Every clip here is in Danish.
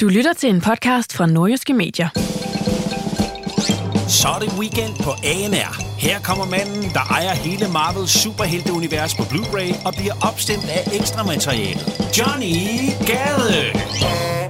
Du lytter til en podcast fra Nordjyske Medier. Så er det weekend på ANR. Her kommer manden, der ejer hele Marvels superhelteunivers på Blu-ray og bliver opstemt af ekstra materiale. Johnny Gade!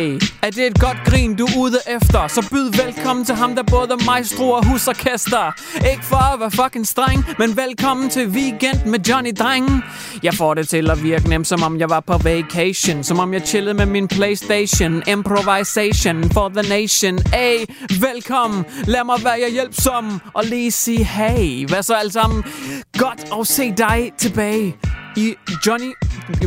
Hey, er det et godt grin, du er ude efter? Så byd velkommen til ham, der både maestro og husorkester. Ikke for at være fucking streng, men velkommen til weekend med Johnny Dreng. Jeg får det til at virke nemt, som om jeg var på vacation. Som om jeg chillede med min Playstation. Improvisation for the nation. Hey, velkommen. Lad mig være jer hjælpsom og lige sige hey. Hvad så alt sammen? Godt at se dig tilbage i Johnny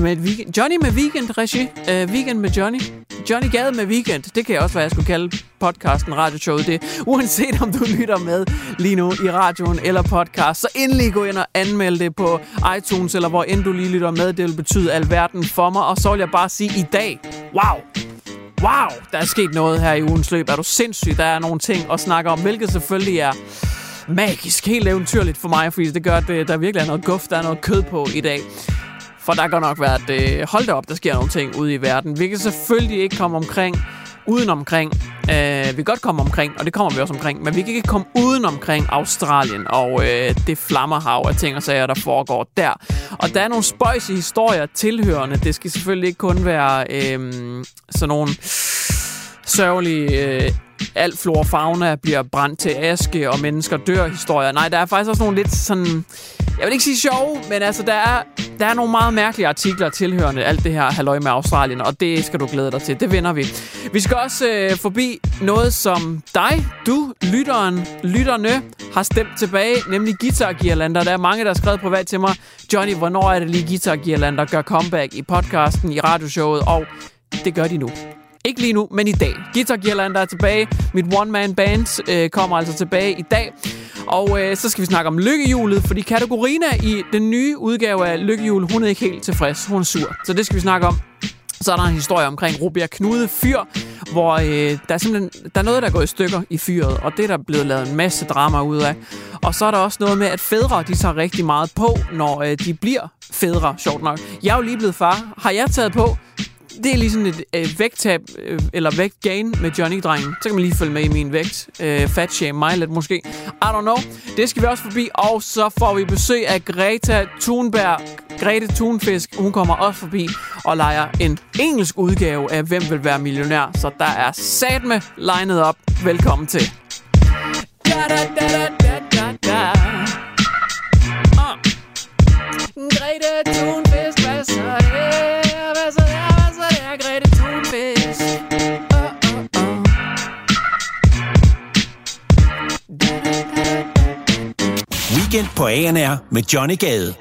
med weekend. Johnny med weekend, regi. Uh, øh, weekend med Johnny. Johnny Gade med weekend. Det kan jeg også være, jeg skulle kalde podcasten, radioshowet det. Uanset om du lytter med lige nu i radioen eller podcast, så endelig gå ind og anmelde det på iTunes, eller hvor end du lige lytter med. Det vil betyde alverden for mig. Og så vil jeg bare sige i dag, wow, wow, der er sket noget her i ugens løb. Er du sindssyg? Der er nogle ting at snakke om, hvilket selvfølgelig er magisk, helt eventyrligt for mig, fordi det gør, at øh, der virkelig er noget guf, der er noget kød på i dag. For der kan nok være, at øh, hold da op, der sker nogle ting ude i verden. Vi kan selvfølgelig ikke komme omkring, uden omkring. Øh, vi kan godt komme omkring, og det kommer vi også omkring, men vi kan ikke komme uden omkring Australien og øh, det flammerhav af ting og sager, der foregår der. Og der er nogle spøjse historier tilhørende. Det skal selvfølgelig ikke kun være øh, sådan nogle sørgelige... Øh, alt flora og fauna bliver brændt til aske, og mennesker dør historier. Nej, der er faktisk også nogle lidt sådan... Jeg vil ikke sige sjove, men altså, der er, der er nogle meget mærkelige artikler tilhørende alt det her halløj med Australien, og det skal du glæde dig til. Det vinder vi. Vi skal også øh, forbi noget, som dig, du, lytteren, lytterne, har stemt tilbage, nemlig guitargirlander. Der er mange, der har skrevet privat til mig, Johnny, hvornår er det lige guitargirlander gør comeback i podcasten, i radioshowet, og det gør de nu. Ikke lige nu, men i dag. Guitar Gearlander er tilbage. Mit one-man-band øh, kommer altså tilbage i dag. Og øh, så skal vi snakke om lykkehjulet, fordi Kategorina i den nye udgave af lykkehjul, hun er ikke helt tilfreds. Hun er sur. Så det skal vi snakke om. Så er der en historie omkring Rubia Knude Fyr, hvor øh, der er simpelthen der er noget, der går i stykker i fyret, og det er der blevet lavet en masse drama ud af. Og så er der også noget med, at fædre de tager rigtig meget på, når øh, de bliver fædre, sjovt nok. Jeg er jo lige blevet far. Har jeg taget på? Det er lige sådan et øh, vægttab, øh, eller vægtgain med Johnny-drengen. Så kan man lige følge med i min vægt. Øh, fat shame mig lidt måske. I don't know. Det skal vi også forbi. Og så får vi besøg af Greta Thunberg. Grete Thunfisk. Hun kommer også forbi og leger en engelsk udgave af Hvem vil være millionær. Så der er sat med legnet op. Velkommen til. Da, da, da, da, da, da, da. ANR med Johnny Gade.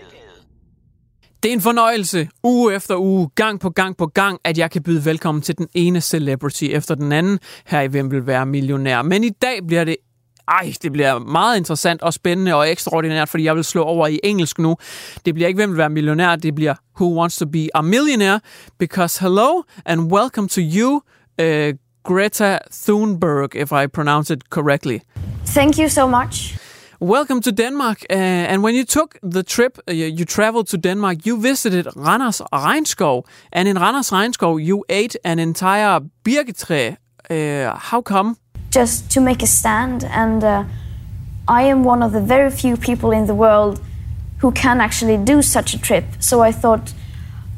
Det er en fornøjelse, uge efter uge, gang på gang på gang, at jeg kan byde velkommen til den ene celebrity efter den anden her i Hvem vil være millionær. Men i dag bliver det ej, det bliver meget interessant og spændende og ekstraordinært, fordi jeg vil slå over i engelsk nu. Det bliver ikke, hvem vil være millionær, det bliver Who Wants to be a Millionaire, because hello and welcome to you, uh, Greta Thunberg, if I pronounce it correctly. Thank you so much. Welcome to Denmark. Uh, and when you took the trip, uh, you traveled to Denmark, you visited Randers Regnskov. And in Randers Regnskov, you ate an entire birketræ. Uh, how come? just to make a stand. And uh, I am one of the very few people in the world who can actually do such a trip. So I thought,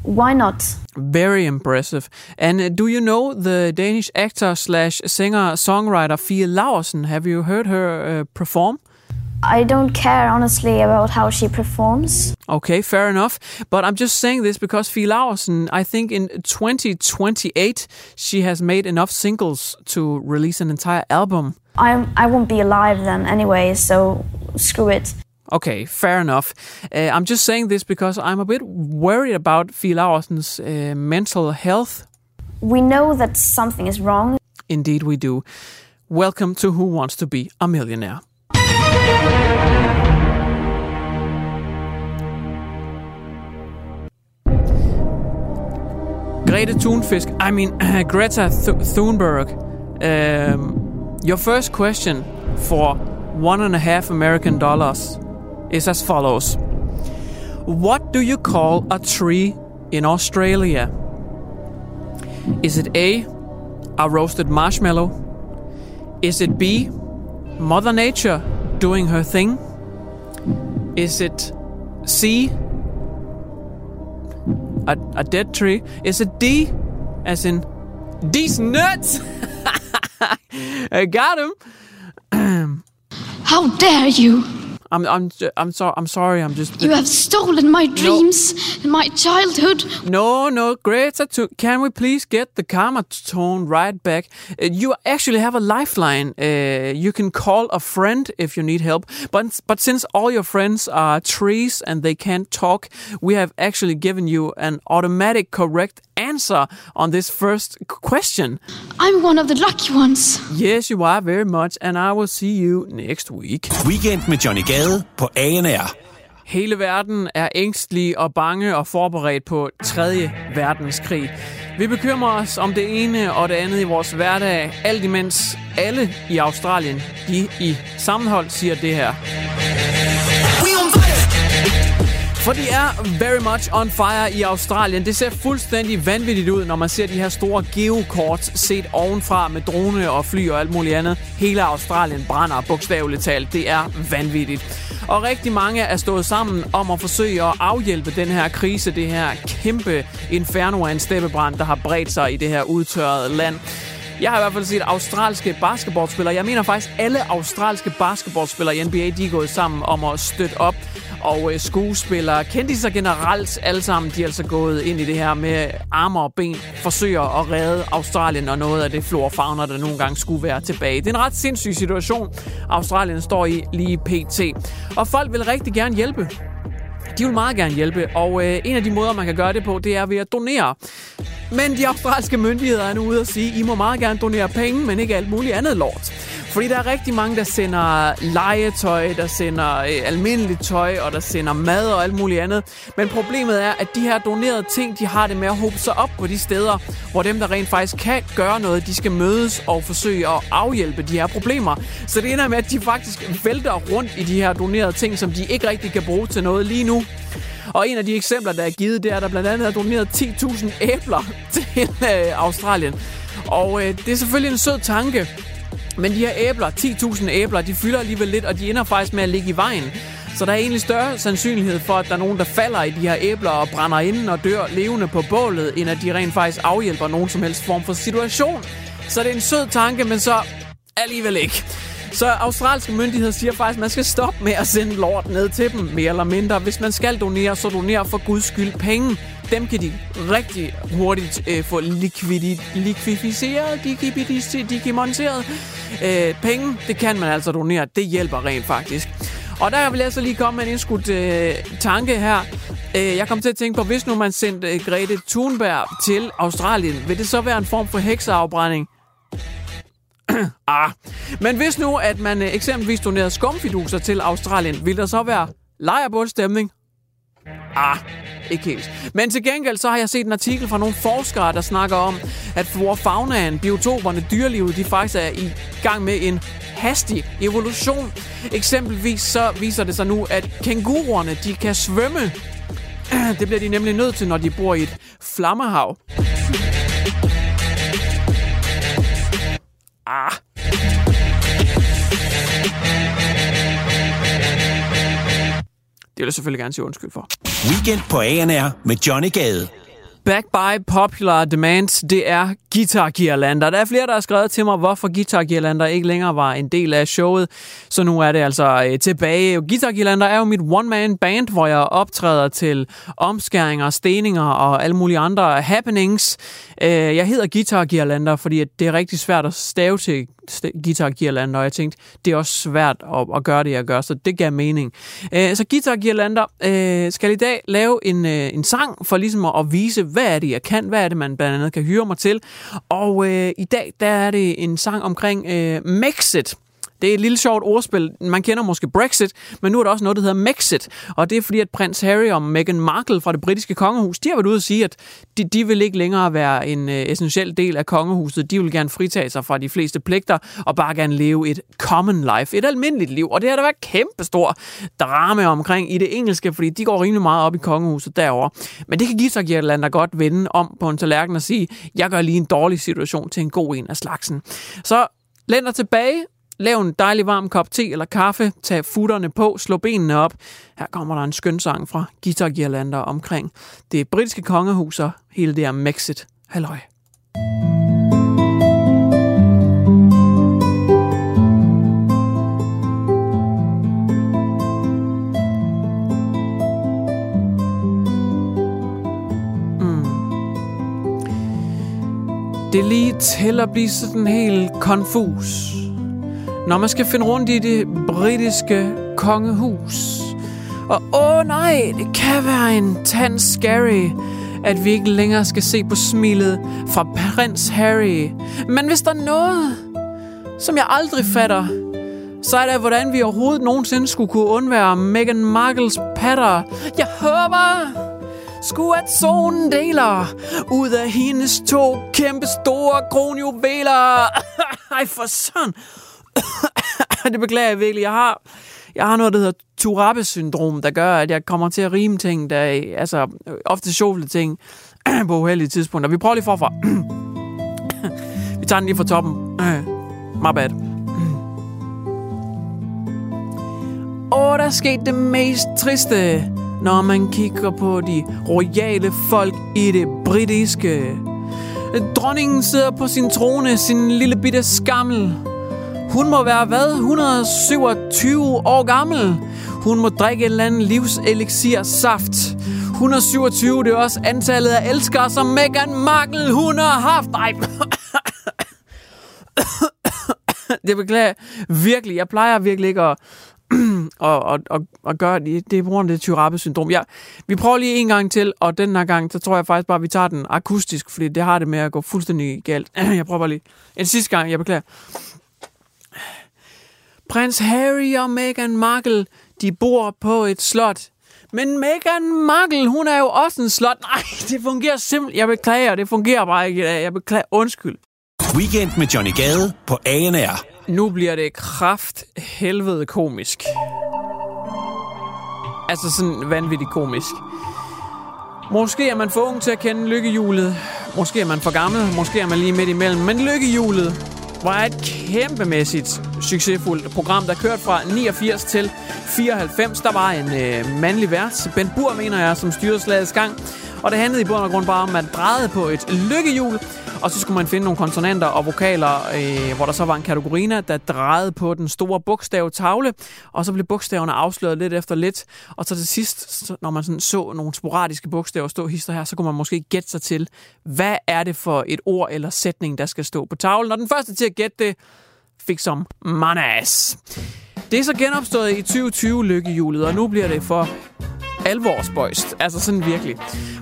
why not? Very impressive. And uh, do you know the Danish actor slash singer songwriter Fie Laursen? Have you heard her uh, perform? I don't care honestly about how she performs. Okay, fair enough. But I'm just saying this because Fie Laursen, I think in 2028, she has made enough singles to release an entire album. I'm, I won't be alive then anyway, so screw it. Okay, fair enough. Uh, I'm just saying this because I'm a bit worried about Fie Laursen's uh, mental health. We know that something is wrong. Indeed, we do. Welcome to Who Wants to Be a Millionaire. Grete Thunfisk, I mean uh, Greta Th- Thunberg. Um, your first question for one and a half American dollars is as follows What do you call a tree in Australia? Is it A, a roasted marshmallow? Is it B, Mother Nature doing her thing? Is it C, a, a dead tree? Is it D, as in these nuts? I got him. How dare you! I'm I'm I'm sorry. I'm sorry. I'm just You have stolen my dreams and my childhood. No, no, Greta. To, can we please get the karma tone right back? Uh, you actually have a lifeline. Uh, you can call a friend if you need help. But but since all your friends are trees and they can't talk, we have actually given you an automatic correct answer on this first question. I'm one of the lucky ones. Yes, you are very much, and I will see you next week. Weekend med Johnny Gade på ANR. Hele verden er ængstelig og bange og forberedt på 3. verdenskrig. Vi bekymrer os om det ene og det andet i vores hverdag, alt imens alle i Australien, de i sammenhold siger det her. For de er very much on fire i Australien. Det ser fuldstændig vanvittigt ud, når man ser de her store geokort set ovenfra med drone og fly og alt muligt andet. Hele Australien brænder bogstaveligt talt. Det er vanvittigt. Og rigtig mange er stået sammen om at forsøge at afhjælpe den her krise, det her kæmpe inferno af en steppebrand, der har bredt sig i det her udtørrede land. Jeg har i hvert fald set australske basketballspillere. Jeg mener faktisk, alle australske basketballspillere i NBA, de er gået sammen om at støtte op. Og øh, skuespillere, kendiser generelt, alle sammen, de er altså gået ind i det her med arme og ben, forsøger at redde Australien og noget af det flora fauna, der nogle gange skulle være tilbage. Det er en ret sindssyg situation, Australien står i lige pt. Og folk vil rigtig gerne hjælpe. De vil meget gerne hjælpe, og øh, en af de måder, man kan gøre det på, det er ved at donere. Men de australske myndigheder er nu ude at sige, I må meget gerne donere penge, men ikke alt muligt andet lort. Fordi der er rigtig mange, der sender legetøj, der sender øh, almindeligt tøj, og der sender mad og alt muligt andet. Men problemet er, at de her donerede ting, de har det med at hobe sig op på de steder, hvor dem, der rent faktisk kan gøre noget, de skal mødes og forsøge at afhjælpe de her problemer. Så det ender med, at de faktisk vælter rundt i de her donerede ting, som de ikke rigtig kan bruge til noget lige nu. Og en af de eksempler, der er givet, det er, at der blandt andet er doneret 10.000 æbler til øh, Australien. Og øh, det er selvfølgelig en sød tanke, men de her æbler, 10.000 æbler, de fylder alligevel lidt, og de ender faktisk med at ligge i vejen. Så der er egentlig større sandsynlighed for, at der er nogen, der falder i de her æbler og brænder inden og dør levende på bålet, end at de rent faktisk afhjælper nogen som helst form for situation. Så det er en sød tanke, men så alligevel ikke. Så australske myndigheder siger faktisk, at man skal stoppe med at sende lort ned til dem, mere eller mindre. Hvis man skal donere, så donere for guds skyld penge. Dem kan de rigtig hurtigt øh, få likvidi, likvificeret, digibitiseret. Øh, penge, det kan man altså donere. Det hjælper rent faktisk. Og der vil jeg så lige komme med en indskudt øh, tanke her. Øh, jeg kom til at tænke på, hvis nu man sendte øh, Grete Thunberg til Australien, vil det så være en form for hekseafbrænding? ah. Men hvis nu, at man øh, eksempelvis donerede skumfiduser til Australien, ville der så være lejrbålstemning? Ah, ikke helt. Men til gengæld så har jeg set en artikel fra nogle forskere, der snakker om, at for faunaen, biotoperne, dyrelivet, de faktisk er i gang med en hastig evolution. Eksempelvis så viser det sig nu, at kænguruerne, de kan svømme. Det bliver de nemlig nødt til, når de bor i et flammehav. Ah. Det vil jeg selvfølgelig gerne sige undskyld for. Weekend på ANR med Johnny Gade. Back by popular demand, det er Guitar Gearlander. Der er flere, der har skrevet til mig, hvorfor Guitar Gearlander ikke længere var en del af showet. Så nu er det altså øh, tilbage. Guitar Gearlander er jo mit one-man band, hvor jeg optræder til omskæringer, steninger og alle mulige andre happenings. Øh, jeg hedder Guitar Gearlander, fordi det er rigtig svært at stave til Guitar Girlander, og jeg tænkte, det er også svært at, at gøre det, jeg gør, så det gav mening. Øh, så Guitar Girlander øh, skal i dag lave en, øh, en sang for ligesom at, at vise, hvad er det, jeg kan, hvad er det, man blandt andet kan hyre mig til. Og øh, i dag, der er det en sang omkring øh, Mexit. Det er et lille sjovt ordspil. Man kender måske Brexit, men nu er der også noget, der hedder Mexit. Og det er fordi, at prins Harry og Meghan Markle fra det britiske kongehus, de har været ude at sige, at de, de vil ikke længere være en øh, essentiel del af kongehuset. De vil gerne fritage sig fra de fleste pligter og bare gerne leve et common life, et almindeligt liv. Og det har der været kæmpestor drama omkring i det engelske, fordi de går rimelig meget op i kongehuset derover. Men det kan give sig der godt vende om på en tallerken og sige, jeg gør lige en dårlig situation til en god en af slagsen. Så Lænder dig tilbage, Lav en dejlig varm kop te eller kaffe, tag futterne på, slå benene op. Her kommer der en skøn sang fra Guitar Girlander omkring det britiske kongehus og hele det her Mexit. Halløj. Mm. Det lige til at blive sådan helt konfus når man skal finde rundt i det britiske kongehus. Og åh oh nej, det kan være en tand scary, at vi ikke længere skal se på smilet fra prins Harry. Men hvis der er noget, som jeg aldrig fatter, så er det, hvordan vi overhovedet nogensinde skulle kunne undvære Meghan Markles patter. Jeg håber, skulle at solen deler ud af hendes to kæmpe store kronjuveler. Ej, for sådan. det beklager jeg virkelig. Jeg har, jeg har noget, der hedder Turabe-syndrom, der gør, at jeg kommer til at rime ting, der er, altså øh, ofte sjovle ting på uheldige tidspunkter. Vi prøver lige forfra. Vi tager den lige fra toppen. My bad. Og der skete det mest triste, når man kigger på de royale folk i det britiske. Dronningen sidder på sin trone, sin lille bitte skammel. Hun må være, hvad, 127 år gammel. Hun må drikke en eller anden livselixir saft. 127, det er også antallet af elskere, som Meghan Markle, hun har haft. Nej. det beklager virkelig. Jeg plejer virkelig ikke at, og, og, og, og gøre det. Det er på grund af det tyrappe-syndrom. Ja, vi prøver lige en gang til, og den her gang, så tror jeg faktisk bare, at vi tager den akustisk, fordi det har det med at gå fuldstændig galt. Jeg prøver bare lige. En sidste gang, jeg beklager. Prins Harry og Meghan Markle, de bor på et slot. Men Meghan Markle, hun er jo også en slot. Nej, det fungerer simpelthen. Jeg beklager, det fungerer bare ikke. Jeg beklager. Undskyld. Weekend med Johnny Gade på ANR. Nu bliver det kraft helvede komisk. Altså sådan vanvittigt komisk. Måske er man for ung til at kende lykkehjulet. Måske er man for gammel. Måske er man lige midt imellem. Men lykkehjulet, var et kæmpemæssigt succesfuldt program, der kørte fra 89 til 94. Der var en øh, mandlig vært, Ben Bur, mener jeg, som styrede slagets gang. Og det handlede i bund og grund bare om, at man drejede på et lykkehjul, og så skulle man finde nogle konsonanter og vokaler, øh, hvor der så var en kategorina, der drejede på den store bogstavtavle, og så blev bogstaverne afsløret lidt efter lidt. Og så til sidst, når man sådan så nogle sporadiske bogstaver stå hister her, så kunne man måske gætte sig til, hvad er det for et ord eller sætning, der skal stå på tavlen. Og den første til at gætte det, fik som manas. Det er så genopstået i 2020 lykkehjulet, og nu bliver det for alvorsbøjst. Altså sådan virkelig.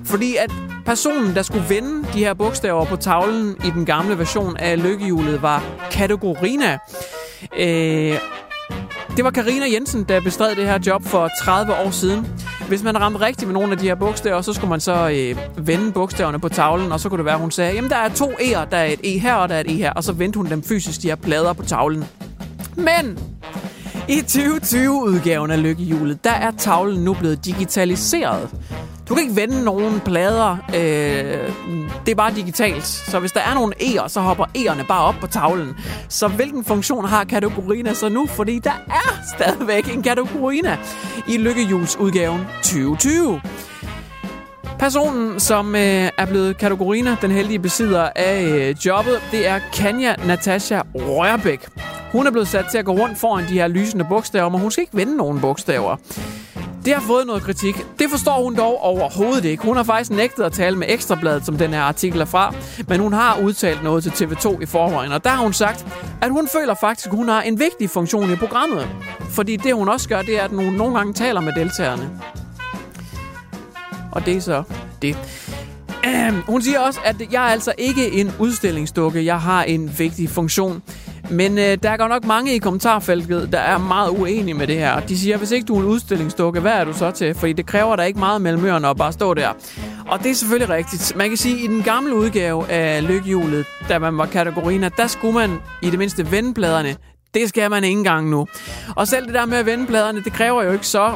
Fordi at personen, der skulle vende de her bogstaver på tavlen i den gamle version af lykkehjulet, var Kategorina. Øh, det var Karina Jensen, der bestred det her job for 30 år siden. Hvis man ramte rigtigt med nogle af de her bogstaver, så skulle man så øh, vende bogstaverne på tavlen, og så kunne det være, at hun sagde, jamen der er to E'er, der er et E her, og der er et E her, og så vendte hun dem fysisk, de her plader på tavlen. Men i 2020-udgaven af Lykkehjulet, der er tavlen nu blevet digitaliseret. Du kan ikke vende nogen plader. Øh, det er bare digitalt. Så hvis der er nogle E'er, så hopper E'erne bare op på tavlen. Så hvilken funktion har kategorina så nu? Fordi der er stadigvæk en kategorina i Lykkehjulsudgaven 2020. Personen, som øh, er blevet kategorina, den heldige besidder af øh, jobbet, det er Kanya Natasha Rørbæk. Hun er blevet sat til at gå rundt foran de her lysende bogstaver, men hun skal ikke vende nogen bogstaver. Det har fået noget kritik. Det forstår hun dog overhovedet ikke. Hun har faktisk nægtet at tale med Ekstrabladet, som den her artikel er fra, men hun har udtalt noget til TV2 i forvejen, og der har hun sagt, at hun føler faktisk, at hun har en vigtig funktion i programmet. Fordi det, hun også gør, det er, at hun nogle gange taler med deltagerne. Og det er så det. Hun siger også, at jeg er altså ikke en udstillingsdukke. Jeg har en vigtig funktion. Men øh, der er godt nok mange i kommentarfeltet, der er meget uenige med det her. De siger, hvis ikke du er en udstillingsdukke, hvad er du så til? Fordi det kræver da ikke meget mellem ørerne at bare stå der. Og det er selvfølgelig rigtigt. Man kan sige, at i den gamle udgave af lykkehjulet, da man var kategorien, der skulle man i det mindste vende pladerne. Det skal man ikke engang nu. Og selv det der med at vende pladerne, det kræver jo ikke så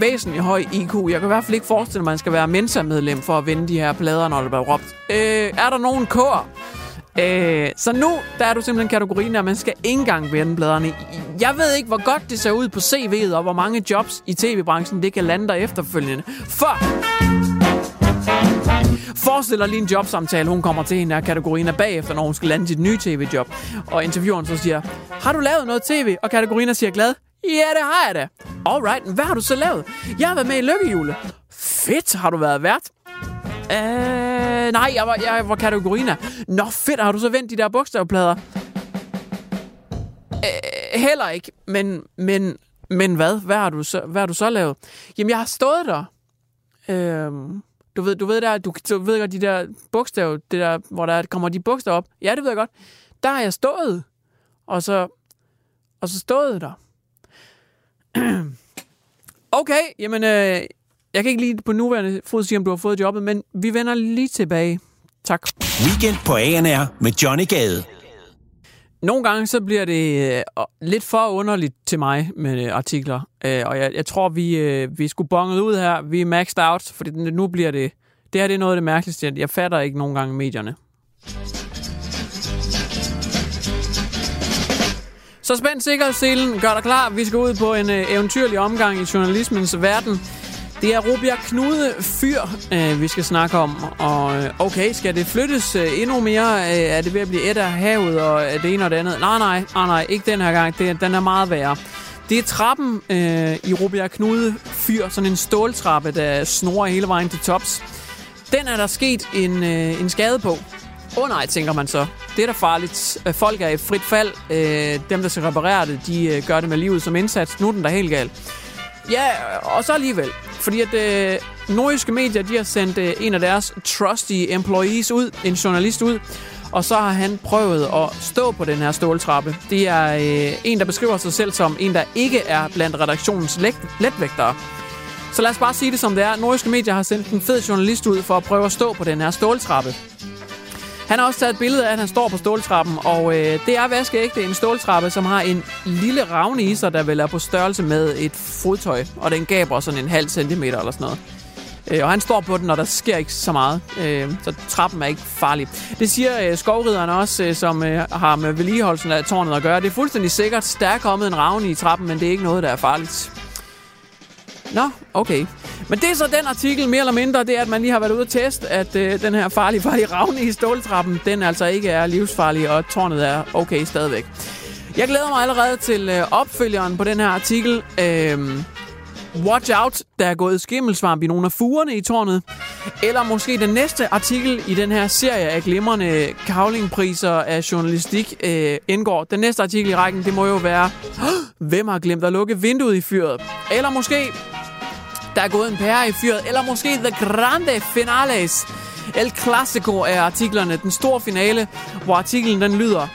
væsentligt høj IQ. Jeg kan i hvert fald ikke forestille mig, at man skal være mensa for at vende de her plader, når det bliver råbt. Øh, er der nogen kår? Øh, så nu der er du simpelthen kategorien, at man skal ikke engang vende bladerne. Jeg ved ikke, hvor godt det ser ud på CV'et, og hvor mange jobs i tv-branchen det kan lande der efterfølgende. For Forestil dig lige en jobsamtale, hun kommer til hende af kategorien bagefter, når hun skal lande sit nye tv-job. Og intervieweren så siger, har du lavet noget tv? Og kategorien siger glad, ja, det har jeg da. Alright, hvad har du så lavet? Jeg har været med i Lykkehjulet. Fedt, har du været vært? Øh, nej, jeg var, jeg var kategorien Nå, fedt, har du så vendt de der bogstavplader? Øh, heller ikke, men, men, men hvad? Hvad har, du så, hvad har du så lavet? Jamen, jeg har stået der. Øh, du ved, du ved der, du, du ved godt, de der bogstav, det der, hvor der kommer de bogstaver op. Ja, det ved jeg godt. Der har jeg stået. Og så, og så stået der. okay, jamen, øh, jeg kan ikke lige på nuværende fod sige, om du har fået jobbet, men vi vender lige tilbage. Tak. Weekend på ANR med Johnny Gade. Nogle gange så bliver det øh, lidt for underligt til mig med øh, artikler, øh, og jeg, jeg tror, vi, øh, vi skulle bonget ud her. Vi er maxed out, fordi nu bliver det... Det her det er noget af det mærkeligste. Jeg fatter ikke nogen gange medierne. Så spænd sikkerhedsselen, gør dig klar. Vi skal ud på en øh, eventyrlig omgang i journalismens verden. Det er Rubia Knude Fyr, øh, vi skal snakke om. Og øh, okay, skal det flyttes øh, endnu mere? Øh, er det ved at blive et af havet og øh, det ene og det andet? Nej, nej, nej, nej, ikke den her gang. Det, den er meget værre. Det er trappen øh, i Rubia Knude Fyr, sådan en ståltrappe, der snorer hele vejen til tops. Den er der sket en, øh, en skade på. Åh oh, nej, tænker man så. Det er da farligt. Øh, folk er i frit fald. Øh, dem, der skal reparere det, de øh, gør det med livet som indsats. Nu er den da helt galt. Ja, og så alligevel. Fordi at øh, nordiske medier, de har sendt øh, en af deres trusty employees ud, en journalist ud, og så har han prøvet at stå på den her ståltrappe. Det er øh, en, der beskriver sig selv som en, der ikke er blandt redaktionens let letvægtere. Så lad os bare sige det som det er. Nordiske medier har sendt en fed journalist ud for at prøve at stå på den her ståltrappe. Han har også taget et billede af, at han står på ståltrappen, og øh, det er vaskeægte en ståltrappe, som har en lille ravne i sig, der vel er på størrelse med et fodtøj, og den gaber sådan en halv centimeter eller sådan noget. Øh, og han står på den, og der sker ikke så meget, øh, så trappen er ikke farlig. Det siger øh, skovrideren også, øh, som øh, har med vedligeholdelsen af tårnet at gøre. Det er fuldstændig sikkert, der er kommet en ravne i trappen, men det er ikke noget, der er farligt. Nå, okay. Men det er så den artikel, mere eller mindre, det er, at man lige har været ude og teste, at øh, den her farlige, farlige ravne i ståltrappen, den altså ikke er livsfarlig, og tårnet er okay stadigvæk. Jeg glæder mig allerede til øh, opfølgeren på den her artikel. Øh, Watch out, der er gået skimmelsvamp i nogle af fugerne i tårnet. Eller måske den næste artikel i den her serie af glimrende kavlingpriser af journalistik øh, indgår. Den næste artikel i rækken, det må jo være, hvem har glemt at lukke vinduet i fyret? Eller måske, der er gået en pære i fyret. Eller måske The Grande Finales. El Clasico er artiklerne. Den store finale, hvor artiklen den lyder.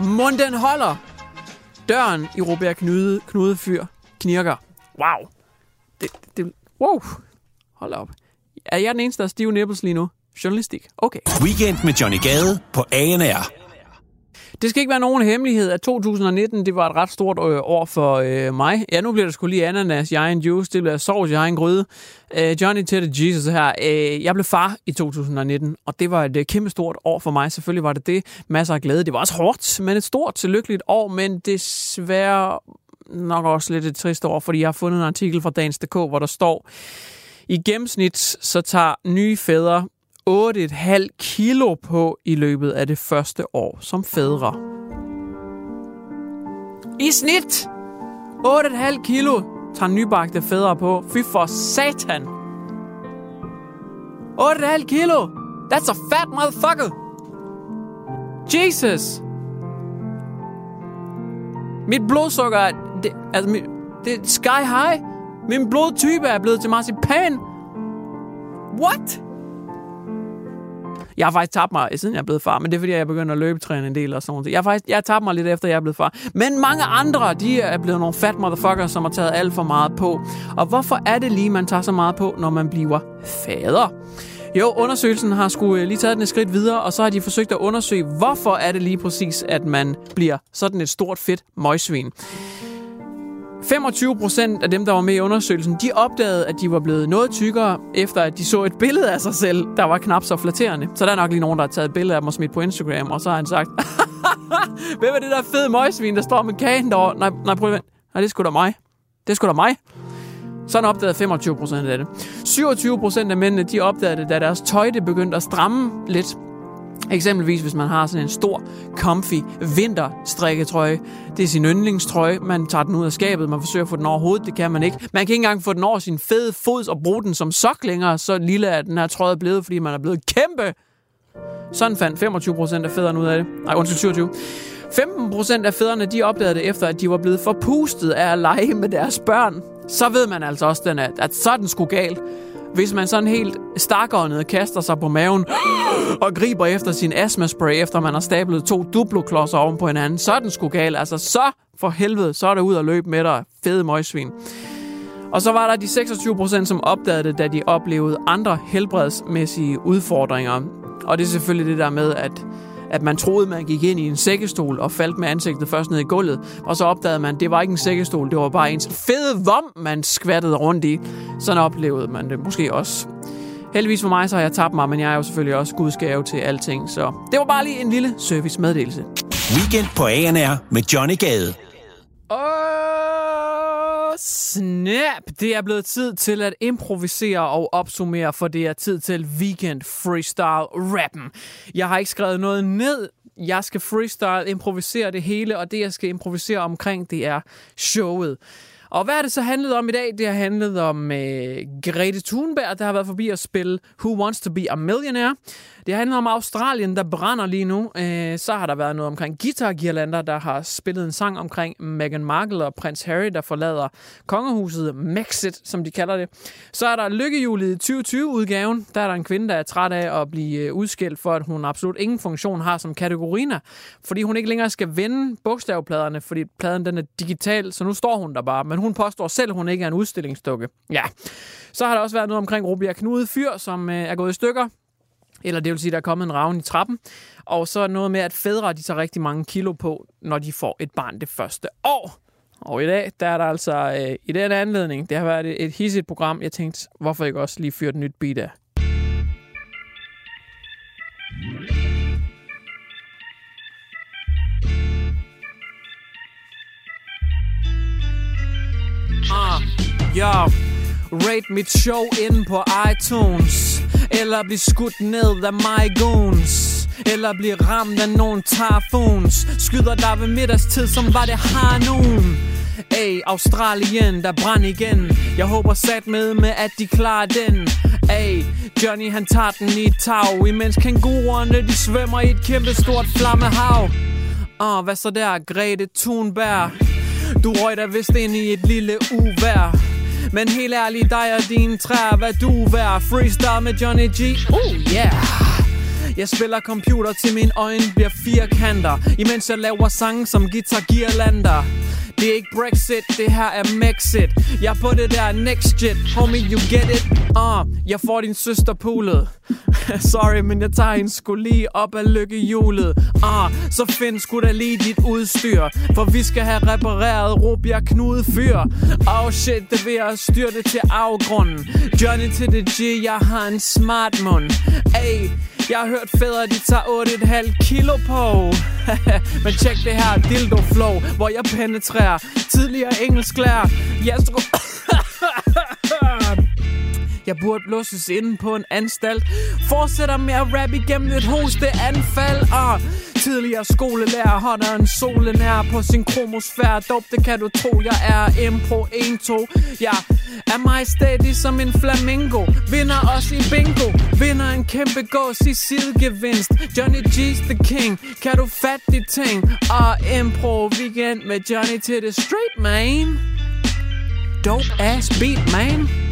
Munden holder. Døren i Robert Knude, Knude Fyr knirker. Wow. Det, det, wow. Hold op. Er jeg den eneste, der er stive nipples lige nu? Journalistik. Okay. Weekend med Johnny Gade på ANR. Det skal ikke være nogen hemmelighed, at 2019 det var et ret stort øh, år for øh, mig. Ja, nu bliver det skulle lige ananas i egen juice, det bliver sovs i egen gryde. Øh, Johnny Teddy Jesus her. Øh, jeg blev far i 2019, og det var et øh, kæmpe stort år for mig. Selvfølgelig var det det. Masser af glæde. Det var også hårdt, men et stort, lykkeligt år, men desværre nok også lidt et trist år, fordi jeg har fundet en artikel fra Dagens.dk, hvor der står, i gennemsnit så tager nye fædre 8,5 kilo på i løbet af det første år som fædre. I snit 8,5 kilo tager nybagte fædre på. Fy for satan. 8,5 kilo. That's a fat motherfucker. Jesus. Mit blodsukker er... Det, altså, mit, det er sky high. Min blodtype er blevet til marcipan. What? Jeg har faktisk tabt mig, øh, siden jeg er blevet far, men det er fordi, jeg begynder at løbetræne en del og sådan noget. Jeg har faktisk jeg har tabt mig lidt efter, jeg er blevet far. Men mange andre, de er blevet nogle fat motherfuckers, som har taget alt for meget på. Og hvorfor er det lige, man tager så meget på, når man bliver fader? Jo, undersøgelsen har skulle øh, lige taget den et skridt videre, og så har de forsøgt at undersøge, hvorfor er det lige præcis, at man bliver sådan et stort fedt møgsvin. 25 procent af dem, der var med i undersøgelsen, de opdagede, at de var blevet noget tykkere, efter at de så et billede af sig selv, der var knap så flatterende. Så der er nok lige nogen, der har taget et billede af dem og smidt på Instagram, og så har han sagt, hvem er det der fede møgsvin, der står med kagen derovre? Nej, nej, prøv at Nej, det er sgu da mig. Det er sgu da mig. Sådan opdagede 25 procent af det. 27 procent af mændene, de opdagede det, da deres tøj det begyndte at stramme lidt. Eksempelvis hvis man har sådan en stor, comfy vinterstrikketrøje. Det er sin yndlingstrøje. Man tager den ud af skabet. Man forsøger at få den over hovedet. Det kan man ikke. Man kan ikke engang få den over sin fede fod og bruge den som sok længere. Så lille er den her trøje blevet, fordi man er blevet kæmpe. Sådan fandt 25 procent af fædrene ud af det. Nej, undskyld, 27. 15 procent af fædrene, de opdagede det efter, at de var blevet forpustet af at lege med deres børn. Så ved man altså også, den er, at sådan skulle galt. Hvis man sådan helt stakåndet kaster sig på maven og griber efter sin astmaspray, efter man har stablet to duploklodser oven på hinanden, så er den sgu gal. Altså, så for helvede, så er det ud at løbe med dig, fede møgsvin. Og så var der de 26 procent, som opdagede det, da de oplevede andre helbredsmæssige udfordringer. Og det er selvfølgelig det der med, at at man troede, man gik ind i en sækkestol og faldt med ansigtet først ned i gulvet. Og så opdagede man, at det var ikke en sækkestol, det var bare ens fede vom, man skvattede rundt i. Sådan oplevede man det måske også. Heldigvis for mig, så har jeg tabt mig, men jeg er jo selvfølgelig også gudsgave til alting. Så det var bare lige en lille service-meddelelse. Weekend på ANR med Johnny Gade. Åh, snap! Det er blevet tid til at improvisere og opsummere, for det er tid til weekend freestyle rappen. Jeg har ikke skrevet noget ned. Jeg skal freestyle improvisere det hele, og det jeg skal improvisere omkring, det er showet. Og hvad er det så handlet om i dag? Det har handlet om øh, Grete Thunberg, der har været forbi at spille Who Wants to Be a Millionaire. Det handler om Australien, der brænder lige nu. Øh, så har der været noget omkring Guitar der har spillet en sang omkring Meghan Markle og prins Harry, der forlader kongehuset Mexit, som de kalder det. Så er der lykkehjulet i 2020-udgaven. Der er der en kvinde, der er træt af at blive øh, udskilt for, at hun absolut ingen funktion har som kategoriner, fordi hun ikke længere skal vende bogstavpladerne, fordi pladen den er digital, så nu står hun der bare. Men hun påstår selv, at hun ikke er en udstillingsdukke. Ja. Så har der også været noget omkring Rubia Knude Fyr, som øh, er gået i stykker. Eller det vil sige, der er kommet en ravn i trappen. Og så noget med, at fædre de tager rigtig mange kilo på, når de får et barn det første år. Og i dag, der er der altså øh, i den anledning, det har været et, et hissigt program. Jeg tænkte, hvorfor ikke også lige fyre et nyt beat af? Ja. Rate mit show inde på iTunes. Eller bliv skudt ned af my goons. Eller bliv ramt af nogle typhoons. Skyder der ved middagstid, som var det har nogen. Hey, Australien, der brænd igen Jeg håber sat med med, at de klarer den Hey, Johnny han tager den i et tag Imens kænguruerne de svømmer i et kæmpe stort flammehav Åh, oh, hvad så der, Grete Thunberg? Du røg dig vist ind i et lille uvær men helt ærligt, dig og dine træer, hvad du vær Freestyle med Johnny G, oh yeah. Jeg spiller computer til mine øjne bliver firkanter. Imens jeg laver sange som Guitar Girlander det er ikke Brexit, det her er Mexit. Jeg er på det der next shit, homie, you get it? Uh, Jeg får din søster pulet Sorry, men jeg tager en sgu lige op af lykkehjulet. Uh, Så find sgu da lige dit udstyr For vi skal have repareret Rubia Knude fyr. Oh shit, det vil jeg styre det til afgrunden. Johnny til det G, jeg har en smart mund. Ey, jeg har hørt fædre, de tager 8,5 kilo på. Men tjek det her dildo flow, hvor jeg penetrerer tidligere engelsklærer. Jeg skulle... Jeg burde låses inde på en anstalt. Fortsætter med at rappe igennem et hosteanfald Og ah, tidligere skolelærer holder en solenær på sin kromosfære. Dop, det kan du tro, jeg er impro 1-2 Jeg er majestætig som en flamingo. Vinder også i bingo. Vinder en kæmpe gås i sidegevinst. Johnny G's the king. Kan du fatte de ting? Ah, Og impro weekend med Johnny til the street, man. Dope ass beat, man.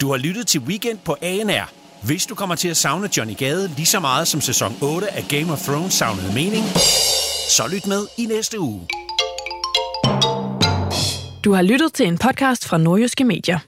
Du har lyttet til Weekend på ANR. Hvis du kommer til at savne Johnny Gade lige så meget som sæson 8 af Game of Thrones savnede mening, så lyt med i næste uge. Du har lyttet til en podcast fra Nordjyske Medier.